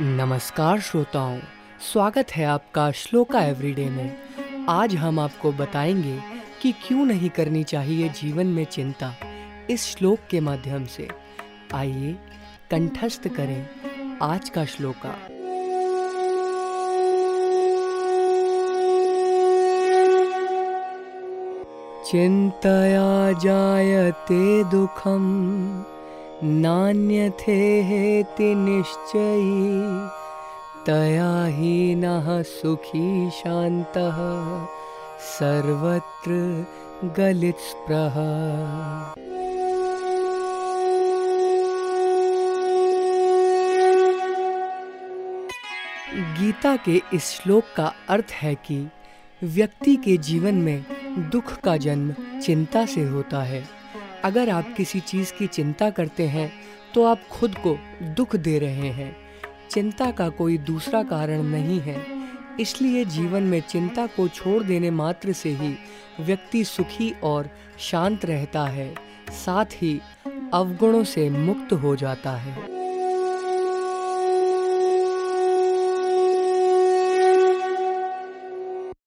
नमस्कार श्रोताओं, स्वागत है आपका श्लोका एवरीडे में। आज हम आपको बताएँगे कि क्यों नहीं करनी चाहिए जीवन में चिंता इस श्लोक के माध्यम से। आइए, कंठस्थ करें आज का श्लोका। चिंतया जायते दुखम। नान्यथेहेति निश्चयी तया हीनः सुखी शान्तः, सर्वत्र गलितस्पृह। गीता के इस श्लोक का अर्थ है कि व्यक्ति के जीवन में दुख का जन्म चिंता से होता है। अगर आप किसी चीज़ की चिंता करते हैं तो आप खुद को दुख दे रहे हैं। चिंता का कोई दूसरा कारण नहीं है। इसलिए जीवन में चिंता को छोड़ देने मात्र से ही व्यक्ति सुखी और शांत रहता है, साथ ही अवगुणों से मुक्त हो जाता है।